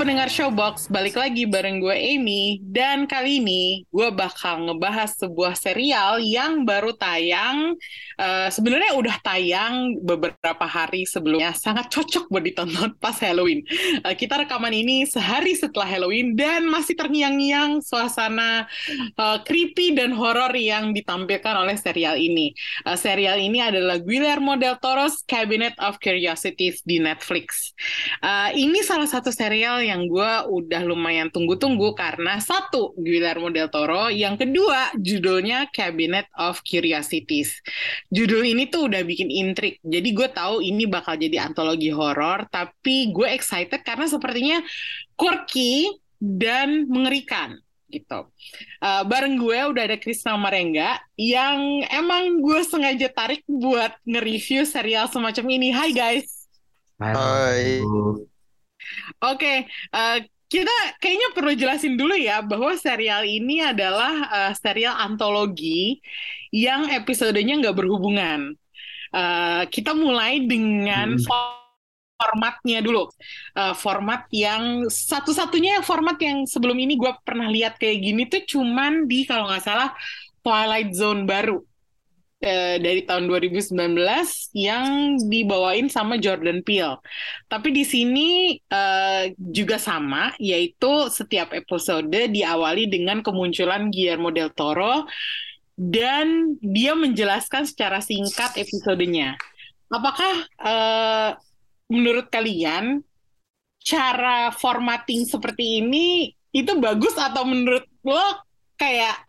Pendengar Showbox, balik lagi bareng gue Amy dan kali ini gue bakal ngebahas sebuah serial yang baru tayang. Uh, Sebenarnya udah tayang beberapa hari sebelumnya, sangat cocok buat ditonton pas Halloween. Uh, kita rekaman ini sehari setelah Halloween dan masih terngiang-ngiang suasana uh, creepy dan horor yang ditampilkan oleh serial ini. Uh, serial ini adalah Guillermo del Toro's Cabinet of Curiosities di Netflix. Uh, ini salah satu serial yang gue udah lumayan tunggu-tunggu karena satu Guillermo del Toro, yang kedua judulnya Cabinet of Curiosities. Judul ini tuh udah bikin intrik, jadi gue tahu ini bakal jadi antologi horor, tapi gue excited karena sepertinya quirky dan mengerikan gitu. Uh, bareng gue udah ada Krisna Marengga yang emang gue sengaja tarik buat nge-review serial semacam ini. Hai guys. Hai. Oke, uh, kita kayaknya perlu jelasin dulu ya bahwa serial ini adalah uh, serial antologi yang episodenya nggak berhubungan. Uh, kita mulai dengan Hmm. formatnya dulu. Uh, format yang satu-satunya format yang sebelum ini gue pernah lihat kayak gini tuh cuman di kalau nggak salah Twilight Zone baru eh, dari tahun 2019 yang dibawain sama Jordan Peele. Tapi di sini eh, juga sama, yaitu setiap episode diawali dengan kemunculan Guillermo del Toro dan dia menjelaskan secara singkat episodenya. Apakah eh, menurut kalian cara formatting seperti ini itu bagus atau menurut lo kayak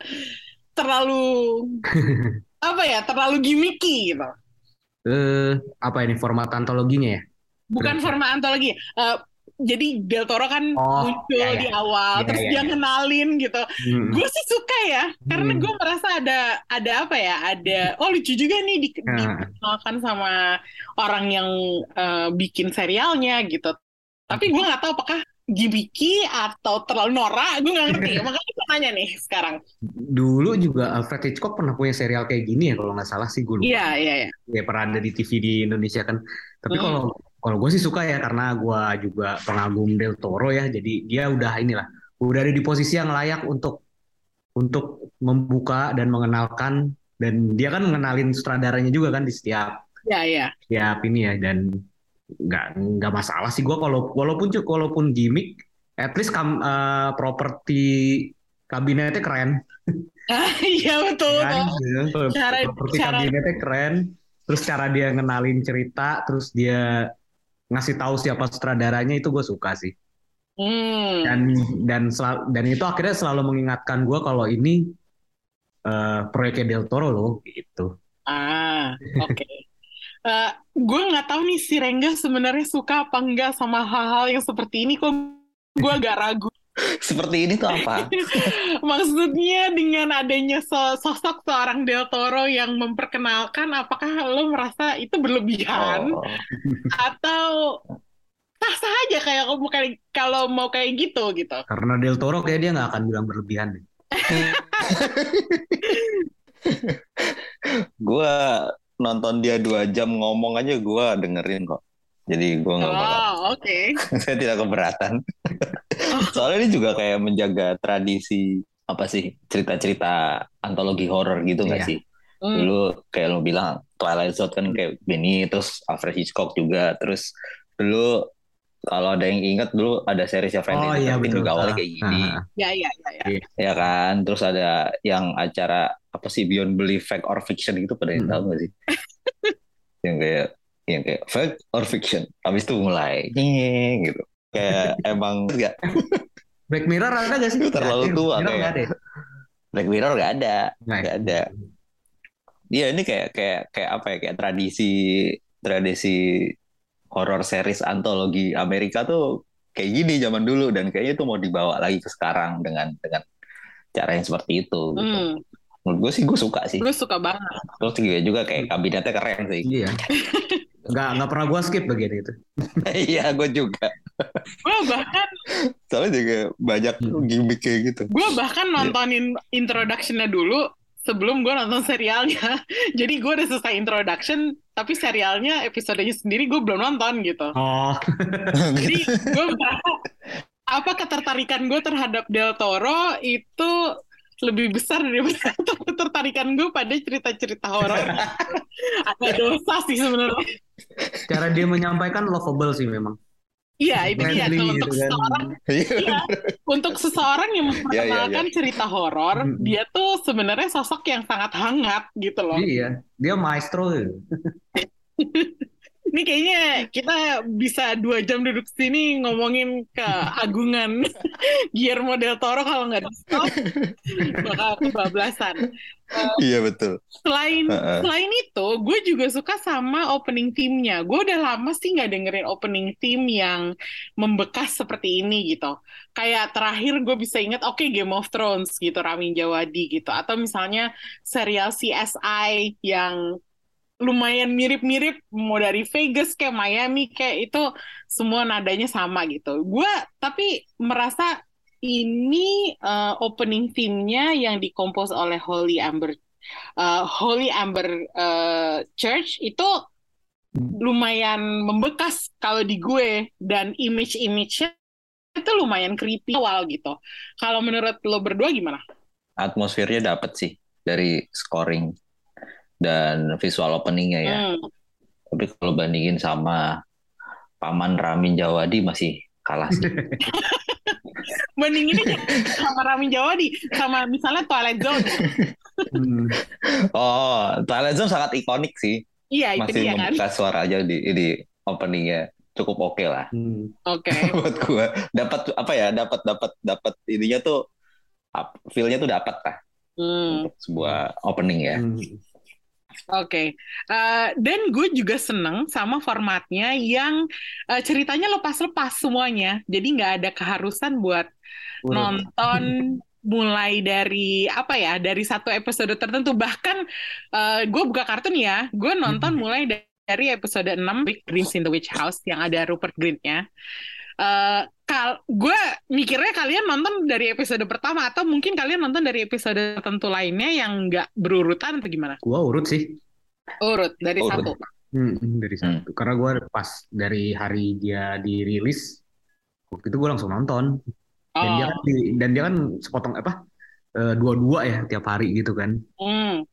terlalu apa ya terlalu gimmicky gitu? eh apa ini format antologinya ya? Bukan Berarti. format antologi. Eh, jadi Del Toro kan Oh, muncul ya, ya. di awal, Ya, terus ya, dia ya. kenalin gitu. Hmm. Gue sih suka ya, karena Hmm. gue merasa ada ada apa ya, ada oh lucu juga nih di, Nah. dikenalkan sama orang yang eh, bikin serialnya gitu. Tapi gue nggak tahu apakah gimmicky atau terlalu norak, gue nggak ngerti. Makanya gue nanya nih sekarang. Dulu juga Alfred Hitchcock pernah punya serial kayak gini ya kalau nggak salah sih gue lupa. Iya iya iya. Ya pernah ada di TV di Indonesia kan. Tapi Hmm. kalau kalau gue sih suka ya karena gue juga pengagum Del Toro ya. Jadi dia udah inilah, udah ada di posisi yang layak untuk untuk membuka dan mengenalkan dan dia kan mengenalin sutradaranya juga kan di setiap Iya iya. setiap ini ya dan nggak nggak masalah sih gue kalau walaupun walaupun gimmick at least kam, eh, properti kabinetnya keren Iya betul. kan betul. Cara- properti cara- kabinetnya keren terus cara dia ngenalin cerita terus dia ngasih tahu siapa sutradaranya itu gue suka sih Hmm. dan dan sel- dan itu akhirnya selalu mengingatkan gue kalau ini eh, proyeknya Del Toro loh gitu Ah, oke. Eh, gue nggak tahu nih si Rengga sebenarnya suka apa enggak sama hal-hal yang seperti ini. Kok gue agak ragu. Seperti ini tuh apa? Maksudnya dengan adanya so- sosok seorang Del Toro yang memperkenalkan, apakah lo merasa itu berlebihan Oh, atau sah-sah aja kayak kayak kalau mau kayak gitu gitu? karena Del Toro kayak dia nggak akan bilang berlebihan deh. gue nonton dia dua jam ngomong aja gue dengerin kok. Jadi gue nggak bakal, Oh, oke. saya tidak keberatan. Soalnya ini juga kayak menjaga tradisi apa sih cerita-cerita antologi horor gitu nggak Iya. sih? Hmm. Dulu kayak lo bilang Twilight Zone kan kayak Benny, terus Alfred Hitchcock juga, terus dulu kalau ada yang ingat dulu ada seriesnya Friday Oh the iya 13 betul. juga awalnya kayak gini. ah, Ya, ya, ya, ya. ya kan terus ada yang acara apa sih Beyond Belief Fact or Fiction gitu pada yang Hmm. tahu gak sih yang kayak yang kayak Fact or Fiction habis itu mulai nyeng gitu kayak emang gak Black Mirror ada gak sih? Itu terlalu tua Mirror kayak. nggak ada. ya? Black Mirror gak ada Nggak Nggak ada. Iya ini kayak kayak kayak apa ya kayak tradisi tradisi horror series antologi Amerika tuh kayak gini zaman dulu dan kayaknya itu mau dibawa lagi ke sekarang dengan dengan cara yang seperti itu gitu. Hmm. Menurut gue sih gue suka sih. Gue suka banget. Terus juga juga kayak kabinetnya keren sih. Iya. nggak nggak pernah gue skip bagian itu. Iya, gue juga. Gue bahkan Soalnya juga banyak Hmm. gimmick kayak gitu. gue bahkan nontonin introduction-nya dulu sebelum gue nonton serialnya. Jadi gue udah selesai introduction, tapi serialnya episodenya sendiri gue belum nonton gitu. Oh, Jadi gue merasa apa ketertarikan gue terhadap Del Toro itu lebih besar daripada ketertarikan gue pada cerita-cerita horor. Agak dosa sih sebenarnya. cara dia menyampaikan lovable sih memang. Iya, itu dia tuh untuk gitu kan. seseorang Iya. Iya, untuk seseorang yang memperkenalkan cerita horor, Mm-mm. dia tuh sebenarnya sosok yang sangat hangat gitu loh. Iya, dia maestro. Ini kayaknya kita bisa dua jam duduk sini ngomongin keagungan Guillermo del Toro kalau nggak di stop bakal kebablasan. Iya betul. Selain Heeh. selain itu, gue juga suka sama opening theme-nya. Gue udah lama sih nggak dengerin opening theme yang membekas seperti ini gitu. Kayak terakhir gue bisa inget, oke Game of Thrones gitu, Ramin Djawadi gitu. Atau misalnya serial CSI yang lumayan mirip-mirip, mau dari Vegas kayak Miami kayak itu semua nadanya sama gitu. Gue tapi merasa ini eh, opening theme-nya yang dikompos oleh Holy Amber uh, Holy Amber uh, Church itu lumayan membekas kalau di gue dan image-image-nya itu lumayan creepy awal gitu. Kalau menurut lo berdua gimana? Atmosfernya dapat sih dari scoring dan visual openingnya ya. Hmm. Tapi kalau bandingin sama Paman Ramin Jawadi masih kalah sih. Banding ini sama Ramin Djawadi sama misalnya Twilight Zone. Hmm. Oh, Twilight Zone sangat ikonik sih. Iya itu Masih dia kan. membekas suara aja di di openingnya cukup oke lah Hmm. Oke. buat gua. Dapat apa ya? Dapat dapat dapat ininya tuh up- feel-nya tuh dapat lah Hmm. untuk sebuah opening ya. Hmm. Oke, Eh, dan gue juga seneng sama formatnya yang eh, ceritanya lepas-lepas semuanya, jadi nggak ada keharusan buat nonton mulai dari apa ya, dari satu episode tertentu. Bahkan eh, gue buka kartun ya, gue nonton mulai da- dari episode 6 Big Dreams in the Witch House yang ada Rupert Grint-nya. Eh, kal gue mikirnya kalian nonton dari episode pertama atau mungkin kalian nonton dari episode tertentu lainnya yang nggak berurutan atau gimana? Gua urut sih. Urut dari Urut. satu. Hmm, dari Hmm. satu. Karena gua pas dari hari dia dirilis, waktu itu gua langsung nonton. Dan dia Oh, kan di- dan dia kan sepotong apa? eh, dua-dua ya tiap hari gitu kan. hmm.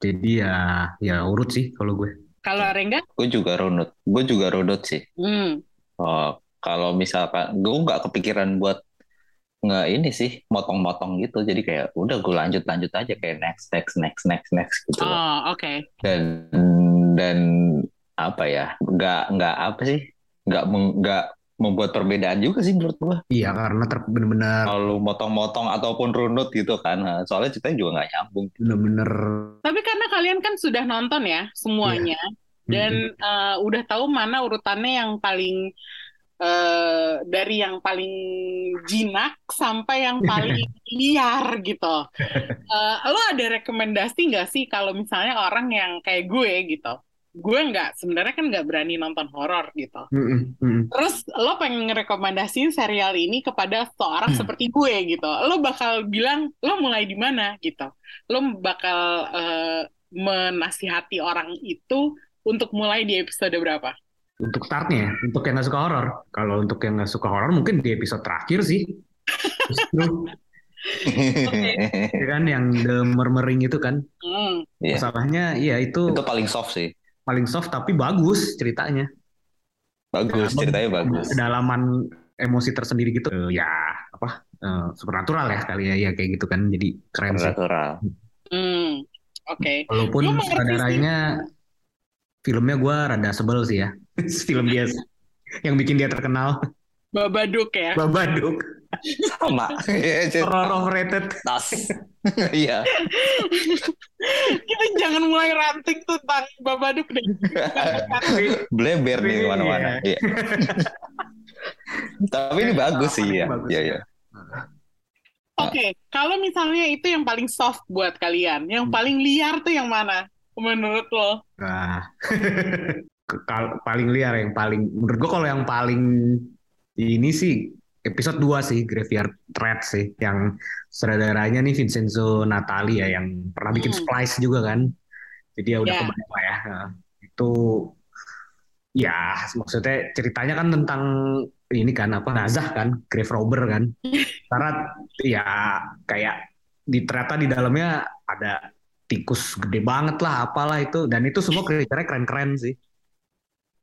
Jadi ya ya urut sih kalau gue. Kalau Rengga, Gue juga runut. Gue juga runut sih. hmm. Oh, kalau misalkan gue nggak kepikiran buat nggak ini sih motong-motong gitu. Jadi kayak udah gue lanjut-lanjut aja kayak next next next next next gitu. Oh, oke. Dan dan apa ya? Nggak nggak apa sih? Nggak nggak membuat perbedaan juga sih menurut gue. Iya karena ter- bener-bener Kalau motong-motong ataupun runut gitu kan. Nah, Soalnya ceritanya juga nggak nyambung. bener-bener Tapi karena kalian kan sudah nonton ya semuanya dan eh, udah tahu mana urutannya yang paling eh, dari yang paling jinak sampai yang paling liar gitu. Eh, lo ada rekomendasi nggak sih kalau misalnya orang yang kayak gue gitu? Gue nggak, sebenarnya kan nggak berani nonton horor gitu. Terus lo pengen ngerekomendasiin serial ini kepada seorang seperti gue gitu. Lo bakal bilang lo mulai di mana gitu. Lo bakal eh, menasihati orang itu untuk mulai di episode berapa? Untuk startnya, ya, untuk yang nggak suka horor. Kalau untuk yang nggak suka horor mungkin di episode terakhir sih. Justru ya kan yang the murmuring itu kan. Iya. Masalahnya iya itu Itu paling soft sih. paling soft tapi bagus ceritanya. Bagus, ceritanya bagus. Kedalaman emosi tersendiri gitu. Eh, ya apa? eh, supernatural ya kali ya, ya kayak gitu kan. Jadi keren sih. Natural. Hmm. Oke. Walaupun Gua mengerti sutradaranya filmnya gue rada sebel sih ya. Film dia yang bikin dia terkenal Babadook ya. Babadook Sama. Iya, horror overrated Tas. Iya. Kita jangan mulai ranting tentang Babadook deh. Bleber nih Iya. mana-mana. Iya. Tapi ini bagus sih ya. Iya, iya. Oke, kalau misalnya itu yang paling soft buat kalian, yang paling liar tuh yang mana? Menurut lo? Nah, paling liar yang paling menurut gua kalau yang paling ini sih episode 2 sih Graveyard Threat sih yang sutradaranya nih Vincenzo Natali ya yang pernah bikin Hmm. Splice juga kan. Jadi ya udah Ya. kebayang lah ya. Nah, itu ya maksudnya ceritanya kan tentang ini kan apa Nazah kan grave robber kan. Karena ya kayak di ternyata di dalamnya ada tikus gede banget lah apalah itu dan itu semua creature-nya keren-keren sih.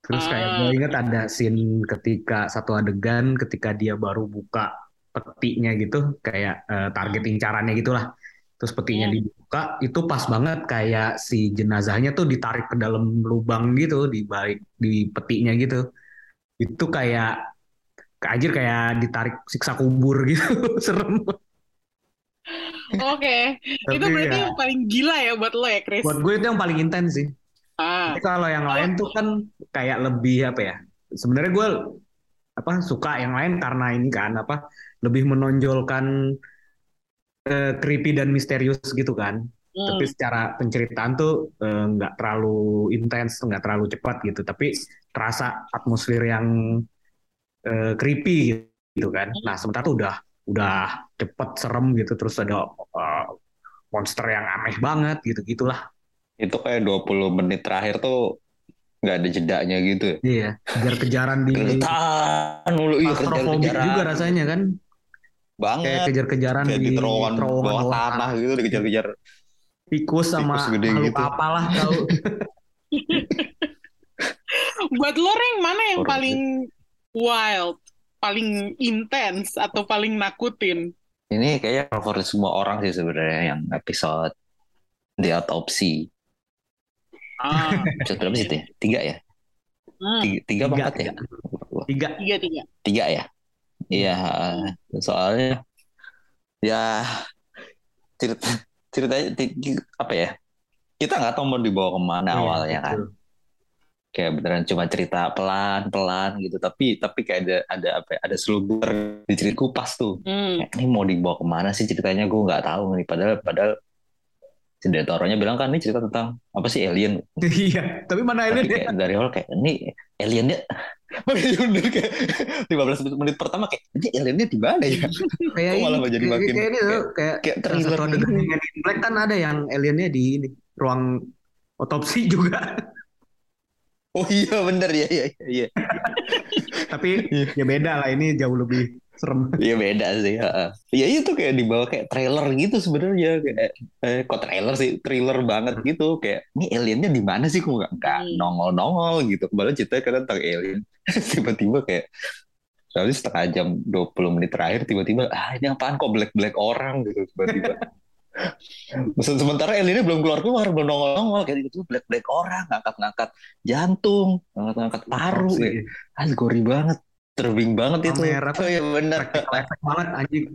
Terus kayak Ah. gue inget ada scene ketika satu adegan ketika dia baru buka petinya gitu kayak eh, target incarannya gitulah. Terus petinya Hmm. dibuka itu pas banget kayak si jenazahnya tuh ditarik ke dalam lubang gitu di balik di petinya gitu. Itu kayak anjir kayak ditarik siksa kubur gitu. Serem. Oke, Tapi itu berarti ya, yang paling gila ya buat lo ya, Chris? buat gue itu yang paling intens sih. Ah, Tapi kalau yang lain tuh kan kayak lebih apa ya? Sebenarnya gue apa suka yang lain karena ini kan apa lebih menonjolkan eh, creepy dan misterius gitu kan. hmm. Tapi secara penceritaan tuh eh, nggak terlalu intens, nggak terlalu cepat gitu. Tapi terasa atmosfer yang eh, creepy gitu kan. Nah sementara tuh udah udah cepet serem gitu. Terus ada eh, monster yang aneh banget gitu gitulah. Itu kayak 20 menit terakhir tuh nggak ada jedanya gitu. Iya, kejar-kejaran di Keretan mulu, iya kejar-kejaran. juga rasanya kan kayak Banget. kejar-kejaran Kayak di di terowongan terowongan bawah bawah tanah gitu, dikejar-kejar. tikus sama Tikus gede makhluk gitu. apalah tahu Buat lo, Reng, mana yang paling wild, paling intens, atau paling nakutin? Ini kayaknya favorit semua orang sih sebenarnya yang episode The Autopsy. Ah, Episode berapa sih itu ya? Tiga ya? hmm, Tiga, tiga Tiga, empat ya? tiga tiga tiga. Tiga ya? Iya, soalnya ya cerita ceritanya apa ya? Kita nggak tahu mau dibawa ke mana Iya, awalnya kan. Kayak beneran cuma cerita pelan-pelan gitu. Tapi tapi kayak ada ada apa? ya, Ada selubur di cerita kupas tuh. Hmm. Kayak, ini mau dibawa ke mana sih ceritanya? Gue nggak tahu nih. Padahal padahal si Detoronya bilang kan ini cerita tentang apa sih alien iya tapi mana tapi alien ya kayak dari awal kayak ini aliennya makanya bener kayak 15 menit pertama kayak ini aliennya di mana ya kayak Kok malah ini jadi kayak, makin- kayak ini kayak kayak thriller satu adegan Black kan ada yang aliennya di ini ruang otopsi juga oh iya bener. Ya iya iya iya. Tapi Iya. ya beda lah ini jauh lebih serem. Iya beda sih heeh. ya itu kayak dibawa kayak trailer gitu sebenarnya. Kayak eh, kok trailer sih? Thriller banget gitu. Kayak ini aliennya di mana sih? Kok nggak nggak Hmm. nongol nongol gitu. Kembali ceritanya kan tentang alien. Tiba-tiba kayak Lalu setengah jam 20 menit terakhir tiba-tiba ah ini apaan kok black black orang? gitu tiba-tiba. Mesen- Sementara aliennya belum keluar keluar belum nongol nongol kayak gitu black black orang ngangkat ngangkat jantung ngangkat ngangkat paru kayak ah gori banget terbing banget itu. Kamera tuh Oh iya bener. practical effect banget anjing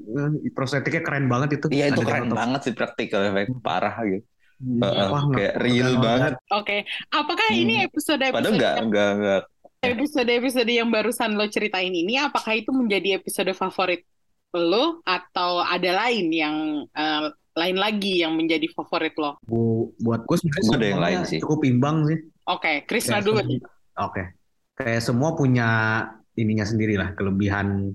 Eh, prostetiknya keren banget itu Iya itu keren otopsi. banget sih praktikal efek parah gitu. Hmm, wah, kayak real banget. Oke, apakah Hmm. ini episode Padahal episode nggak nggak nggak episode episode yang barusan lo ceritain ini, apakah itu menjadi episode favorit lo atau ada lain yang eh, lain lagi yang menjadi favorit lo? Bu- buat gue sebenarnya ada yang semuanya lain sih. cukup imbang sih Oke, Krisna Kayak dulu. Oke. Kayak semua punya ininya sendiri lah, kelebihan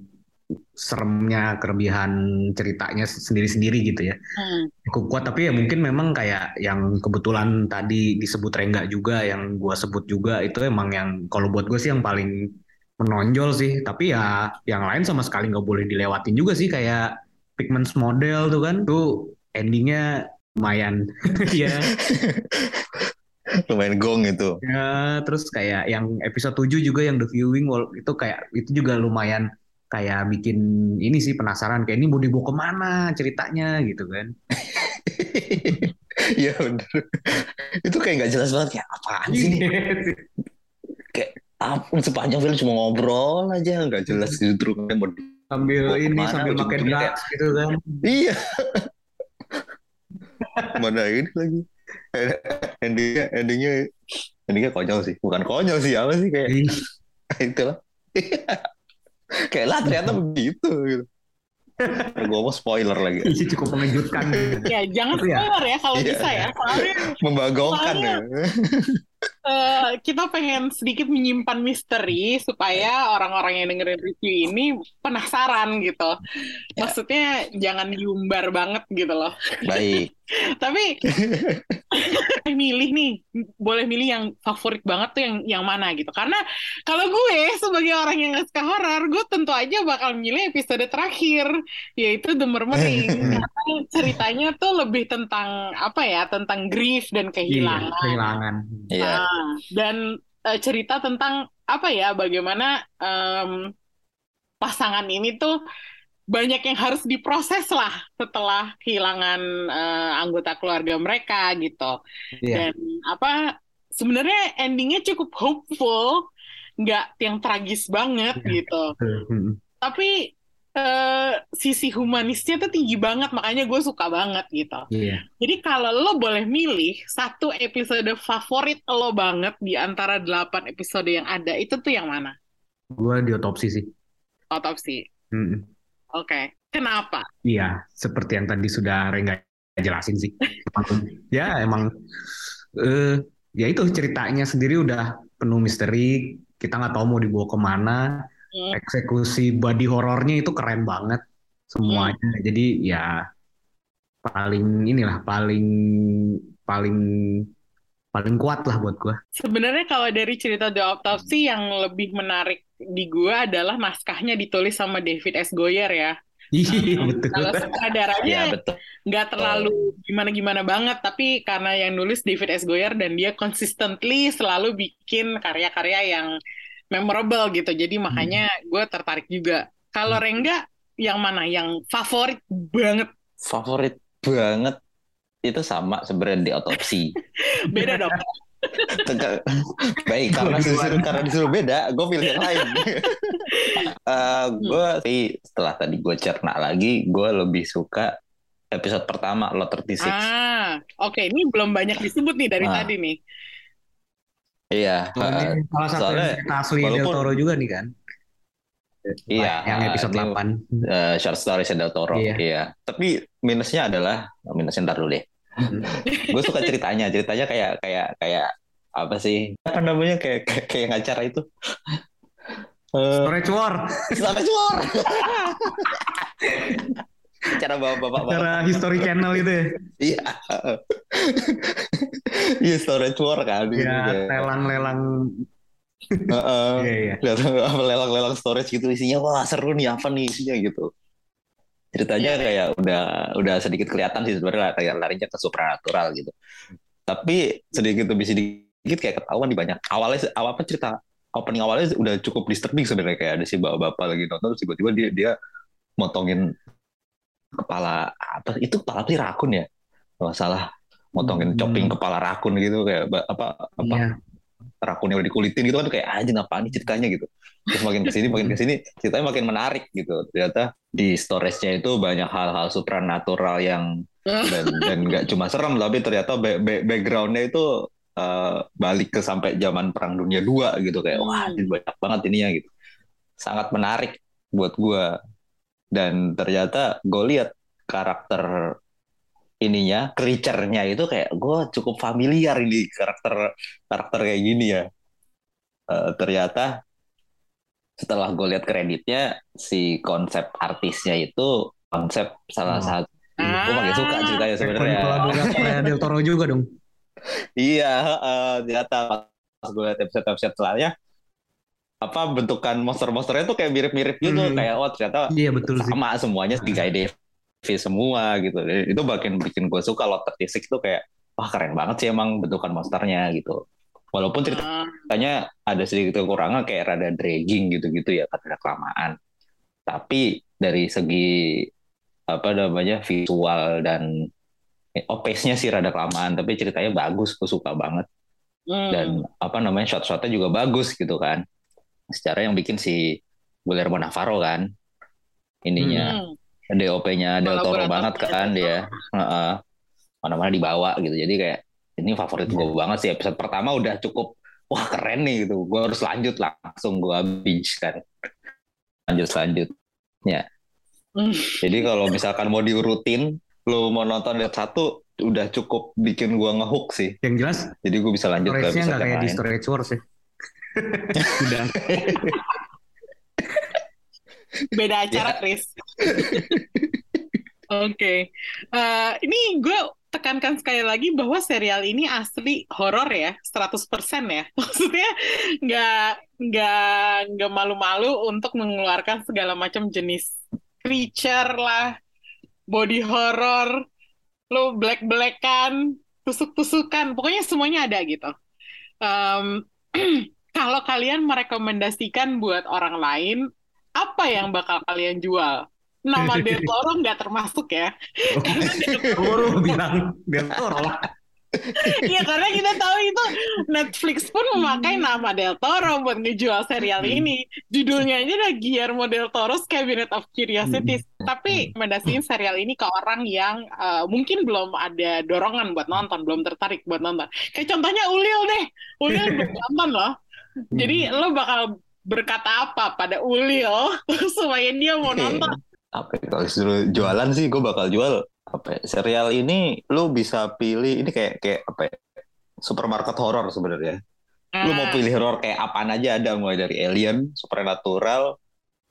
seremnya, kelebihan ceritanya sendiri-sendiri gitu ya. Hmm. Cukup kuat tapi ya mungkin memang kayak yang kebetulan tadi disebut Rengga juga, yang gua sebut juga itu emang yang kalau buat gue sih yang paling menonjol sih. Tapi ya yang lain sama sekali nggak boleh dilewatin juga sih kayak Pigments Model tuh kan, tuh endingnya lumayan. ya. lumayan gong itu. Ya, terus kayak yang episode 7 juga yang The Viewing Wall itu kayak itu juga lumayan kayak bikin ini sih penasaran kayak ini mau dibawa ke mana ceritanya gitu kan. Iya bener. itu kayak nggak jelas banget kayak apaan sih nih? Apa, sepanjang film cuma ngobrol aja nggak jelas justru mau sambil ini sambil makan gitu kan. Iya. Mana ini lagi? Endingnya, endingnya, endingnya konyol sih. Bukan konyol sih, apa sih kayak Ih, itu lah. kayak lah ternyata begitu. Gitu. gue mau spoiler lagi. Ini cukup mengejutkan. Ya, jangan Tapi ya, spoiler ya kalau iya. bisa ya. Soalnya Membagongkan ya. eh, kita pengen sedikit menyimpan misteri supaya orang-orang yang dengerin review ini penasaran gitu. Ya. Maksudnya jangan diumbar banget gitu loh. Baik. Tapi milih nih, boleh milih yang favorit banget tuh yang yang mana gitu. Karena kalau gue sebagai orang yang gak suka horor, gue tentu aja bakal milih episode terakhir, yaitu The Murmuring. Karena ceritanya tuh lebih tentang apa ya, tentang grief dan Iya, kehilangan. kehilangan. Iya. Dan eh, cerita tentang apa ya, bagaimana em, pasangan ini tuh banyak yang harus diproses lah setelah kehilangan eh, anggota keluarga mereka gitu. Iya. Dan apa sebenarnya endingnya cukup hopeful, nggak yang tragis banget Iya. gitu. Hmm. Tapi eh, sisi humanisnya tuh tinggi banget, makanya gue suka banget gitu. Iya. Jadi kalau lo boleh milih satu episode favorit lo banget di antara delapan episode yang ada, itu tuh yang mana? Gue di otopsi sih. Otopsi. Hmm. Oke. Kenapa? Iya, seperti yang tadi sudah Rengga jelasin sih. Ya emang eh ya itu ceritanya sendiri udah penuh misteri. Kita nggak tahu mau dibawa ke mana. Hmm. Eksekusi body horornya itu keren banget semuanya. Jadi ya paling inilah paling paling paling kuat lah buat gua. Sebenarnya kalau dari cerita The Autopsy yang lebih menarik di gua adalah naskahnya ditulis sama David S. Goyer ya. Iya betul. Kalau Iya sutradaranya betul. nggak terlalu gimana-gimana banget, tapi karena yang nulis David S. Goyer dan dia consistently selalu bikin karya-karya yang memorable gitu. Jadi makanya gue tertarik juga. Kalau Hmm. Rengga, yang mana? Yang favorit banget? Favorit banget itu sama sebenarnya di otopsi. Beda dong. Tegak- Baik, karena disuruh, karena disuruh beda, gue pilih yang lain. Eh, gue sih setelah tadi gue cerna lagi, gue lebih suka episode pertama Lot 36. Ah, oke. Ini belum banyak disebut nih dari Ah. tadi nih. Iya, eh, salah satu soalnya asli Del Toro juga nih kan. Iya, Yang episode ini- 8. eh, short story Del Toro. Iya. Iya. Tapi minusnya adalah minusnya ntar dulu deh. Hmm. gue suka ceritanya, ceritanya kayak kayak kayak apa sih? Apa namanya kayak kayak, kayak ngacara itu. Eh, Storage War. sampai suar. Cara bapak-bapak Secara History Channel itu ya. Iya. Iya storage war kan. Ya, lelang-lelang. Iya, iya. Lelang-lelang storage gitu isinya wah seru nih apa nih isinya gitu. Ceritanya kayak udah udah sedikit kelihatan sih sebenarnya kayak larinya ke supranatural gitu. Tapi sedikit demi sedikit kayak ketahuan di banyak. Awalnya awal apa cerita opening awalnya udah cukup disturbing sebenarnya kayak ada si bapak-bapak lagi nonton terus tiba-tiba dia dia motongin kepala apa itu kepala apa sih rakun ya? Kalau salah motongin Hmm. chopping kepala rakun gitu kayak apa apa Iya. rakun yang udah dikulitin gitu kan kayak anjing apa nih ceritanya? gitu. Terus makin ke sini makin ke sini ceritanya makin menarik gitu. Ternyata di storage-nya itu banyak hal-hal supranatural yang dan dan nggak cuma serem tapi ternyata ba- ba- background-nya itu eh, balik ke sampai zaman perang dunia 2 gitu. Kayak wah Hmm. ini banyak banget ininya gitu. Sangat menarik buat gua dan ternyata gue lihat karakter ininya creature-nya itu kayak gue cukup familiar ini karakter karakter kayak gini ya Eh, ternyata setelah gue lihat kreditnya si konsep artisnya itu konsep salah Oh. satu Ah. gue makin suka ceritanya sebenarnya Kolaborator Del Toro juga dong. Iya, heeh, ternyata pas gue liat episode-episode setelahnya, apa bentukan monster-monsternya tuh kayak mirip-mirip gitu, Hmm. kayak oh ternyata Iya betul sih. sama semuanya Guy Davis semua gitu. Itu makin bikin gue suka Lot 36 tuh kayak wah keren banget sih emang bentukan monsternya gitu. Walaupun Ah, ceritanya ada sedikit kekurangan kayak rada dragging gitu-gitu ya karena kelamaan. Tapi dari segi apa namanya visual dan eh, oh pace-nya sih rada kelamaan tapi ceritanya bagus gue suka banget hmm. dan apa namanya shot-shotnya juga bagus gitu kan secara yang bikin si Guillermo Navarro kan ininya Hmm. DOP-nya Del Toro banget kan Toro. dia Heeh. mana-mana dibawa gitu jadi kayak ini favorit gue banget sih episode pertama udah cukup wah keren nih gitu gue harus lanjut langsung gue binge kan lanjut selanjutnya Hmm. Jadi kalau misalkan mau diurutin, lu mau nonton episode satu udah cukup bikin gua ngehook sih. Yang jelas Jadi gua bisa lanjut ke yang kayak di lain. Storage Wars ya. Udah. Beda acara, Chris. Oke, Eh, ini gue tekankan sekali lagi bahwa serial ini asli horor ya, 100% ya. Maksudnya nggak nggak nggak malu-malu untuk mengeluarkan segala macam jenis creature lah, body horror, lo black-blackan, tusuk-tusukan, pokoknya semuanya ada gitu. Em, kalau kalian merekomendasikan buat orang lain, apa yang bakal kalian jual? Nama Del Toro nggak termasuk ya. Baru bilang Del Toro lah. Iya, karena kita tahu itu Netflix pun memakai nama Del Toro buat ngejual serial ini. Judulnya aja udah Guillermo Del Toro's Cabinet of Curiosities. Tapi rekomendasiin serial ini ke orang yang eh, mungkin belum ada dorongan buat nonton, belum tertarik buat nonton. Kayak contohnya Ulil deh. Ulil belum nonton loh. Jadi lo bakal berkata apa pada Ulil? Supaya dia mau nonton? apa kalau disuruh jualan sih gue bakal jual. Apa ya, serial ini lu bisa pilih ini kayak kayak apa ya, supermarket horor sebenarnya. Lu mau Ah, pilih horor kayak apaan aja ada mulai dari alien supernatural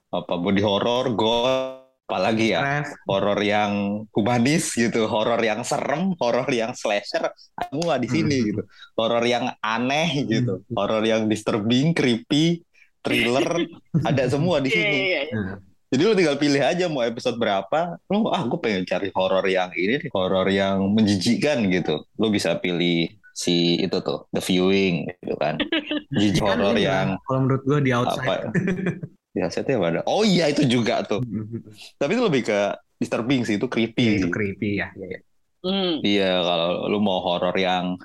apa body horror gore apalagi ya horor yang humanis gitu horor yang serem horor yang slasher semua di sini Hmm. gitu horor yang aneh gitu horor yang disturbing creepy thriller ada semua di iya, sini iya, iya. Nah, jadi lu tinggal pilih aja mau episode berapa. Lu ah gue pengen cari horor yang ini nih, horor yang menjijikkan gitu. Lu bisa pilih si itu tuh, The Viewing gitu kan. Jijik kan horor yang kalau menurut gue di apa? outside. Ya setnya apa ada? Oh iya itu juga tuh. Tapi itu lebih ke disturbing sih, itu Iya, creepy. itu sih. creepy ya. ya, ya. Hmm. Iya kalau lu mau horor yang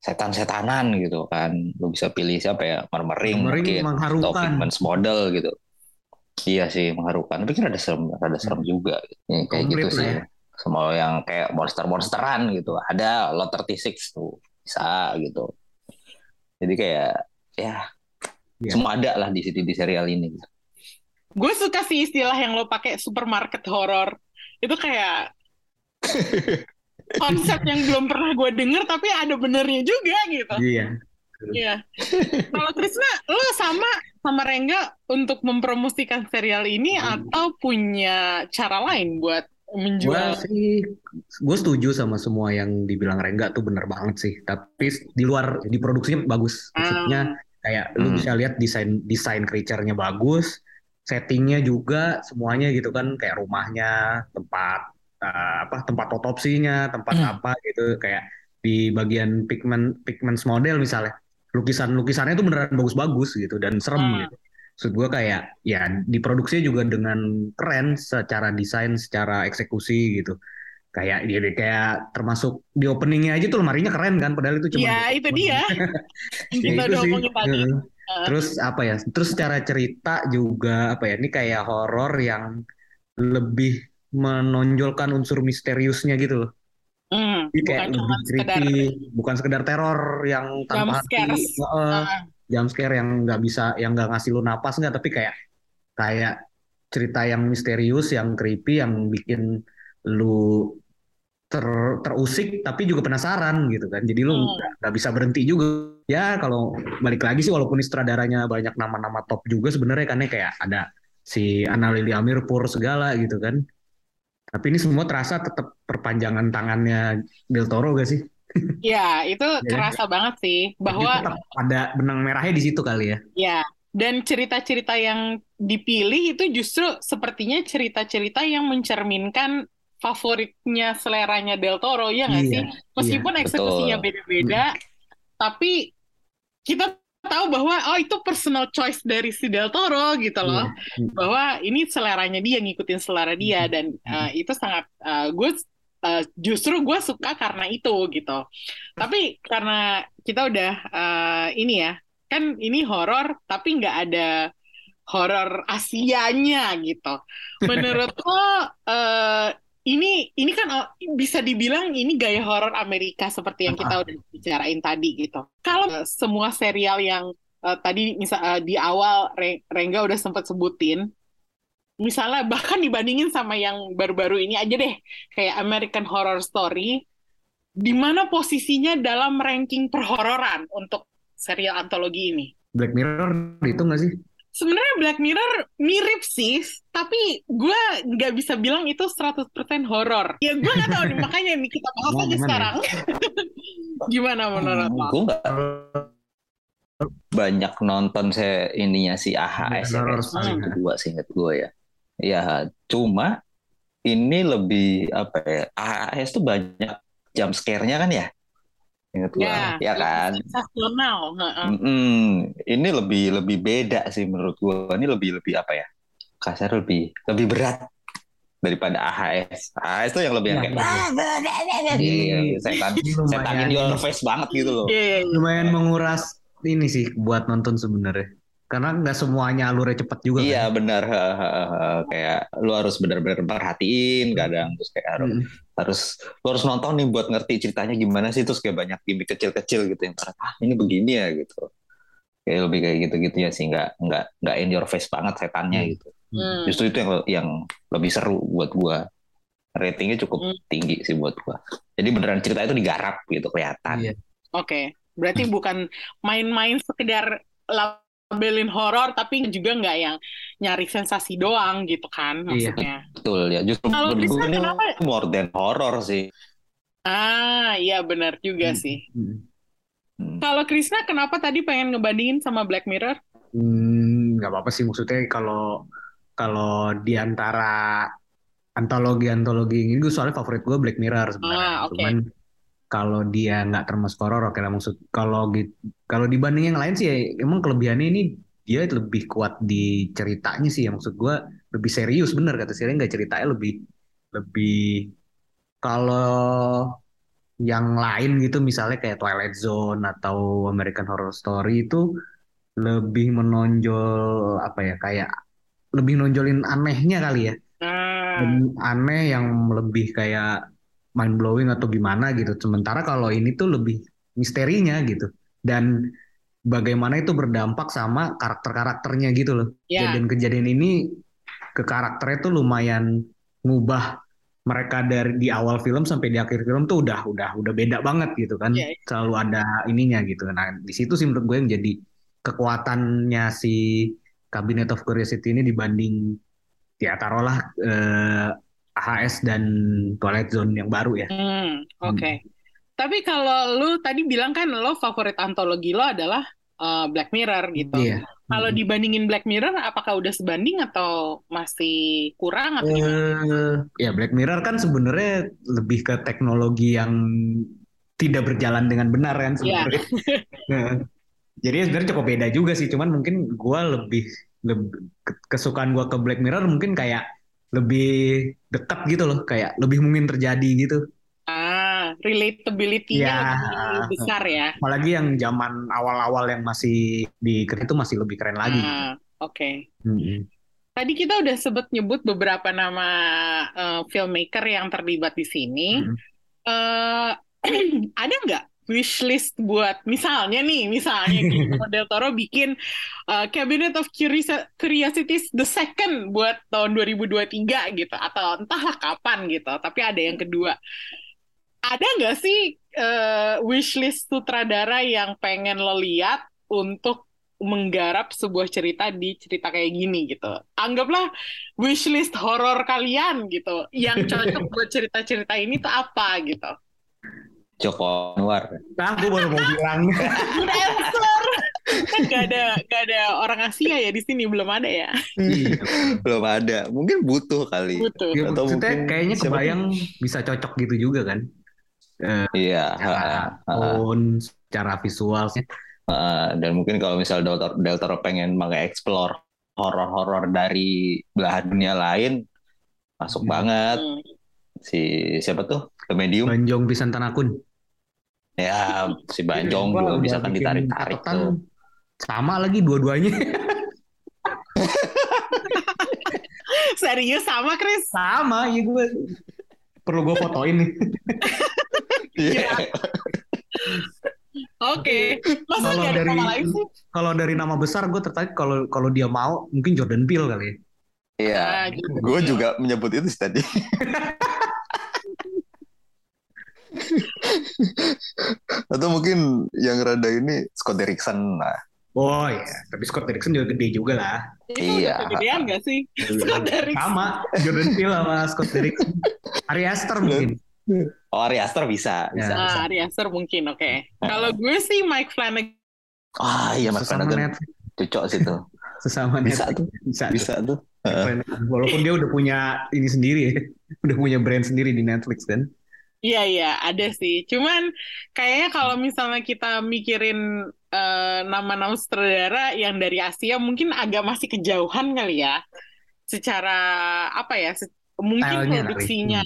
setan-setanan gitu kan, lu bisa pilih siapa ya? Marmering, Mering mungkin, atau mengharukan. Pigments Model gitu. Iya sih mengharukan. Tapi kan ada serem, ada serem juga. Ya, kayak gitu Komplit sih. ya. Semua yang kayak monster-monsteran gitu. Ada Lot 36 tuh bisa gitu. Jadi kayak ya Iya. semua ada lah di sini di serial ini. Gue suka sih istilah yang lo pakai supermarket horror. Itu kayak konsep yang belum pernah gue denger tapi ada benernya juga gitu. Iya. Iya. Kalau Krisna, lo sama sama Rengga untuk mempromosikan serial ini atau punya cara lain buat Gue menjual? sih, gue setuju sama semua yang dibilang Rengga tuh bener banget sih. Tapi di luar, di produksinya bagus. Maksudnya kayak lu Hmm. bisa lihat desain desain creature-nya bagus, settingnya juga semuanya gitu kan, kayak rumahnya, tempat eh, apa tempat otopsinya, tempat Hmm. apa gitu, kayak di bagian pigment pigments model misalnya, lukisan lukisannya tuh beneran bagus-bagus gitu dan serem Hmm. gitu. Maksud gue kayak ya diproduksinya juga dengan keren secara desain, secara eksekusi gitu. Kayak dia kayak termasuk di openingnya aja tuh lemarinya keren kan, padahal itu cuma Ya, itu dia. Ya kita itu udah sih. omongin tadi. Terus apa ya? Terus secara cerita juga apa ya? Ini kayak horor yang lebih menonjolkan unsur misteriusnya gitu loh. Hmm, Jadi bukan kayak cuma lebih sekedar creepy, bukan sekedar teror yang tanpa Jump hati, Heeh, ah, jump scare yang nggak bisa, yang nggak ngasih lu napas nggak, tapi kayak kayak cerita yang misterius, yang creepy, yang bikin lu ter, terusik tapi juga penasaran gitu kan. Jadi lu Hmm. nggak nggak bisa berhenti juga. Ya kalau balik lagi sih walaupun sutradaranya banyak nama-nama top juga sebenarnya kan ya kayak ada si Anna Lily Amirpur segala gitu kan. Tapi ini semua terasa tetap perpanjangan tangannya Del Toro gak sih? Ya, itu Ya. kerasa banget sih Jadi bahwa tetap ada benang merahnya di situ kali ya. ya dan cerita-cerita yang dipilih itu justru sepertinya cerita-cerita yang mencerminkan favoritnya seleranya Del Toro ya nggak Iya, sih? Meskipun eksekusinya Betul. beda-beda, tapi kita tahu bahwa oh itu personal choice dari si Del Toro gitu loh. Iya. bahwa ini seleranya dia ngikutin selera dia dan uh, itu sangat uh, gue uh, justru gue suka karena itu gitu tapi karena kita udah uh, ini ya kan ini horor tapi nggak ada horor Asianya gitu menurut lo uh, ini ini kan uh, bisa dibilang ini gaya horor Amerika seperti yang kita udah bicarain tadi gitu kalau uh, semua serial yang uh, tadi misal uh, di awal Re- Rengga udah sempat sebutin misalnya bahkan dibandingin sama yang baru-baru ini aja deh, kayak American Horror Story, di mana posisinya dalam ranking perhororan untuk serial antologi ini? Black Mirror itu nggak sih? Sebenarnya Black Mirror mirip sih, tapi gue nggak bisa bilang itu 100% horor. Ya gue nggak tahu nih, makanya nih kita bahas aja ya? sekarang. Gimana menurut lo? gue nggak banyak nonton saya ininya si AHS ya, Story. yang kedua sih inget gue ya. Ya cuma ini lebih apa ya? AHS tuh banyak jump scare-nya kan ya? Ingat Ya, ya kan? sensasional. heeh. Mm-mm. Ini lebih lebih beda sih menurut gue. Ini lebih lebih apa ya? Kasar lebih lebih berat daripada AHS. AHS tuh yang lebih yang Ya, kayak setan setan in your face banget gitu loh. Iya, iya, iya. lumayan menguras ini sih buat nonton sebenarnya. Karena nggak semuanya alurnya cepat juga Iya kan. benar Ha, ha, ha. kayak lu harus benar-benar perhatiin kadang terus kayak harus Mm. harus lu harus nonton nih buat ngerti ceritanya gimana sih terus kayak banyak gimmick kecil-kecil gitu yang ah ini begini ya gitu kayak lebih kayak gitu-gitu ya sih nggak nggak nggak in your face banget setannya Hmm. gitu Hmm. justru itu yang yang lebih seru buat gua ratingnya cukup Hmm. tinggi sih buat gua jadi beneran cerita itu digarap gitu kelihatan Iya. Oke, berarti bukan main-main sekedar labelin horor, tapi juga nggak yang nyari sensasi doang gitu kan Iya. maksudnya. betul ya justru Kalau ini kenapa? more than horror sih Ah, iya benar juga Hmm. sih. Mm. Hmm. Kalau Krishna kenapa tadi pengen ngebandingin sama Black Mirror? Hmm, nggak apa-apa sih maksudnya kalau kalau di antara antologi-antologi ini gue soalnya favorit gue Black Mirror sebenarnya. Ah, oke. Cuman kalau dia nggak termasuk horor oke lah maksud kalau kalau dibanding yang lain sih ya, emang kelebihannya ini dia lebih kuat di ceritanya sih ya maksud gue lebih serius bener kata Siri nggak ceritanya lebih lebih kalau yang lain gitu misalnya kayak Twilight Zone atau American Horror Story itu lebih menonjol apa ya kayak lebih nonjolin anehnya kali ya. Dan aneh yang lebih kayak mind blowing atau gimana gitu. Sementara kalau ini tuh lebih misterinya gitu. Dan bagaimana itu berdampak sama karakter-karakternya gitu loh. Ya. kejadian-kejadian ini ke karakternya tuh lumayan ngubah mereka dari di awal film sampai di akhir film tuh udah udah udah beda banget gitu kan. Iya. selalu ada ininya gitu. Nah di situ sih menurut gue yang jadi kekuatannya si Cabinet of Curiosity ini dibanding ya taruhlah eh, AHS dan Twilight Zone yang baru ya Hmm, oke. Tapi kalau lu tadi bilang kan lo favorit antologi lo adalah eh, Black Mirror gitu. iya Kalau Mm. dibandingin Black Mirror, apakah udah sebanding atau masih kurang atau gimana? Eh, ya Black Mirror kan sebenarnya lebih ke teknologi yang tidak berjalan dengan benar kan Iya. sebenarnya. Nah, Jadi sebenarnya cukup beda juga sih, cuman mungkin gua lebih, lebih ke- kesukaan gua ke Black Mirror mungkin kayak lebih dekat gitu loh, kayak lebih mungkin terjadi gitu. Ah, relatability-nya Ya. lebih besar ya. Apalagi yang zaman awal-awal yang masih di itu masih lebih keren lagi. Ah, oke. Mm-mm. Tadi kita udah sebut nyebut beberapa nama eh, filmmaker yang terlibat di sini. Mm. Eh, ada nggak wishlist buat misalnya nih, misalnya Guillermo del Toro bikin eh, Cabinet of Curiosi- Curiosities the second buat tahun 2023 gitu, atau entahlah kapan gitu. Tapi ada yang kedua. Ada nggak sih eh, wishlist sutradara yang pengen lo lihat untuk menggarap sebuah cerita di cerita kayak gini gitu. Anggaplah wishlist horor kalian gitu. Yang cocok buat cerita-cerita ini tuh apa gitu. Joko Anwar Nah, gue baru mau bilang. Kan gak ada gak ada orang Asia ya di sini belum ada ya. Iya. belum ada mungkin butuh kali Butuh. Ya, Atau mungkin kayaknya siapa kebayang bisa cocok gitu juga kan. iya Secara tone, secara visual. Uh, dan mungkin kalau misal Del Toro, Del Toro pengen mengeksplor horor-horor dari belahan dunia lain masuk Hmm. banget Hmm. si siapa tuh The Medium Banjong Pisan Tanakun. Ya si Banjong Gua juga bisa kan ditarik-tarik tuh Sama lagi dua-duanya. Serius sama Chris? sama, ya gue perlu gue fotoin nih. Iya. Oke. Masa Kalau dari nama lain sih? kalau dari nama besar gue tertarik kalau kalau dia mau mungkin Jordan Peele kali ya. Iya. Gitu. Gue juga menyebut itu tadi. Atau mungkin yang rada ini Scott Derrickson lah. Oh iya, tapi Scott Derrickson juga gede juga lah. Itu Iya. udah kegedean gak sih? Scott Derrickson. Sama, Jordan Peele sama Scott Derrickson. Ari Aster mungkin. Oh, Ari Aster bisa, bisa. Ya. bisa. Ah, Ari Aster mungkin, oke. Kalau gue sih Mike Flanagan. Ah, iya Mas Sesama Flanagan. Netflix. Cocok situ. Sesama Bisa Netflix. tuh. Bisa. Bisa tuh. Walaupun dia udah punya ini sendiri ya. Udah punya brand sendiri di Netflix kan. Iya, iya, ada sih. Cuman kayaknya kalau misalnya kita mikirin eh, nama-nama sutradara yang dari Asia mungkin agak masih kejauhan kali ya. Secara apa ya? se- mungkin Stylenya produksinya.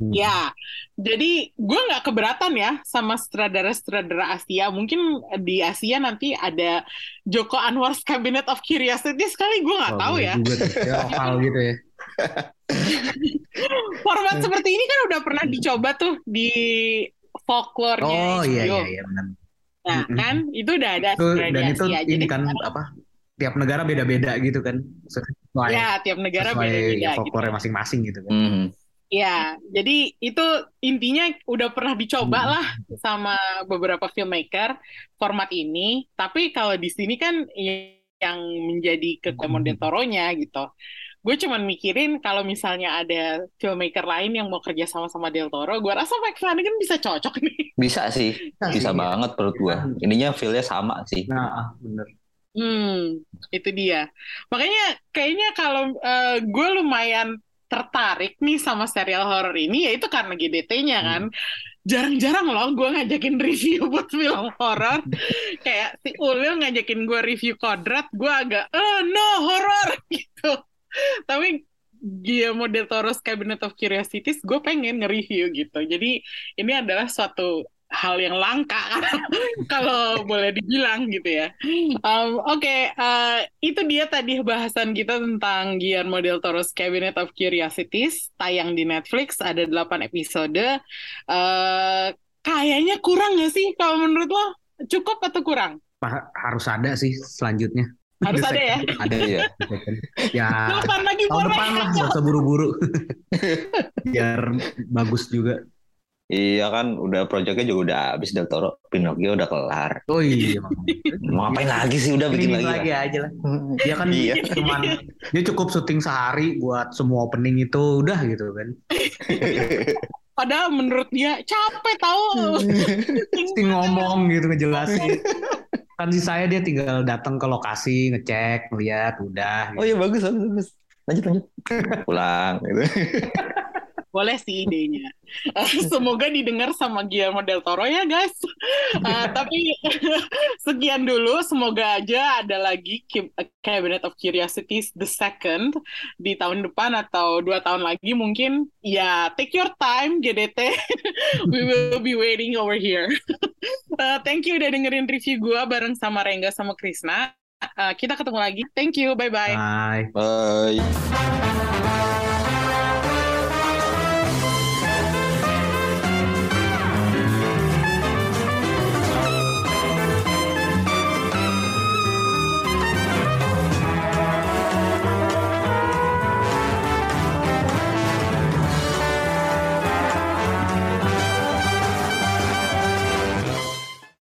Hmm. Ya, jadi gue nggak keberatan ya sama sutradara-sutradara Asia. Mungkin di Asia nanti ada Joko Anwar's Cabinet of Curiosity sekali gue nggak Wah, tahu ya. Juga. Ya, gitu ya. Format seperti ini kan udah pernah dicoba tuh di folklore-nya Oh iya HBO. iya iya benar. Nah, Mm-mm. kan itu udah ada Itu, dan itu Asia. ini Jadi kan apa? Tiap negara beda-beda gitu kan. Sesuai, ya tiap negara beda-beda gitu. folklore masing-masing gitu kan. Hmm. Ya, jadi itu intinya udah pernah dicoba Hmm. lah sama beberapa filmmaker format ini. Tapi kalau di sini kan yang menjadi kekuatan Hmm. Del Toro-nya gitu. Gue cuman mikirin kalau misalnya ada filmmaker lain yang mau kerja sama sama Del Toro, gue rasa Mike Flanagan bisa cocok nih. Bisa sih. Bisa banget menurut gua. Ininya feel-nya sama sih. Nah, ah, bener. Hmm, itu dia. Makanya kayaknya kalau eh, gue lumayan tertarik nih sama serial horor ini, yaitu karena GDT-nya kan. Jarang-jarang loh gue ngajakin review buat film horor. Kayak si Ulil ngajakin gue review Kodrat, gue agak, eh no, horor gitu. Tapi Guillermo del Toro's Cabinet of Curiosities, gue pengen nge-review gitu. Jadi ini adalah suatu hal yang langka kalau boleh dibilang gitu ya. Um, Oke, eh, itu dia tadi bahasan kita tentang Guillermo del Toro's Cabinet of Curiosities tayang di Netflix ada 8 episode. Eh, kayaknya kurang nggak sih kalau menurut lo? Cukup atau kurang? Harus ada sih selanjutnya. Harus ada ya? Ada Iya. the second. Ya Kapan lagi tahun boleh? depan lah, nggak usah buru-buru. Biar bagus juga. Iya kan, udah proyeknya juga udah habis Del Toro. Pinocchio udah kelar. Oh iya. Mau ngapain lagi sih? Udah bikin lagi. lagi aja lah. Dia kan Iya. cuman dia cukup syuting sehari buat semua opening itu udah gitu kan. Padahal menurut dia capek tahu. Mesti ngomong gitu ngejelasin. Kan si saya dia tinggal datang ke lokasi ngecek, ngeliat, udah. Oh Gitu. iya bagus, bagus, bagus. Lanjut, lanjut. Pulang gitu. Boleh sih idenya. Eh, Semoga didengar sama Guillermo del Toro ya guys. Eh, tapi sekian dulu. Semoga aja ada lagi Ki- Cabinet of Curiosities the second di tahun depan atau dua tahun lagi mungkin. Ya take your time GDT. We will be waiting over here. Eh, thank you udah dengerin review gua bareng sama Rengga sama Krisna. Eh, kita ketemu lagi. Thank you. Bye bye. Bye. Bye.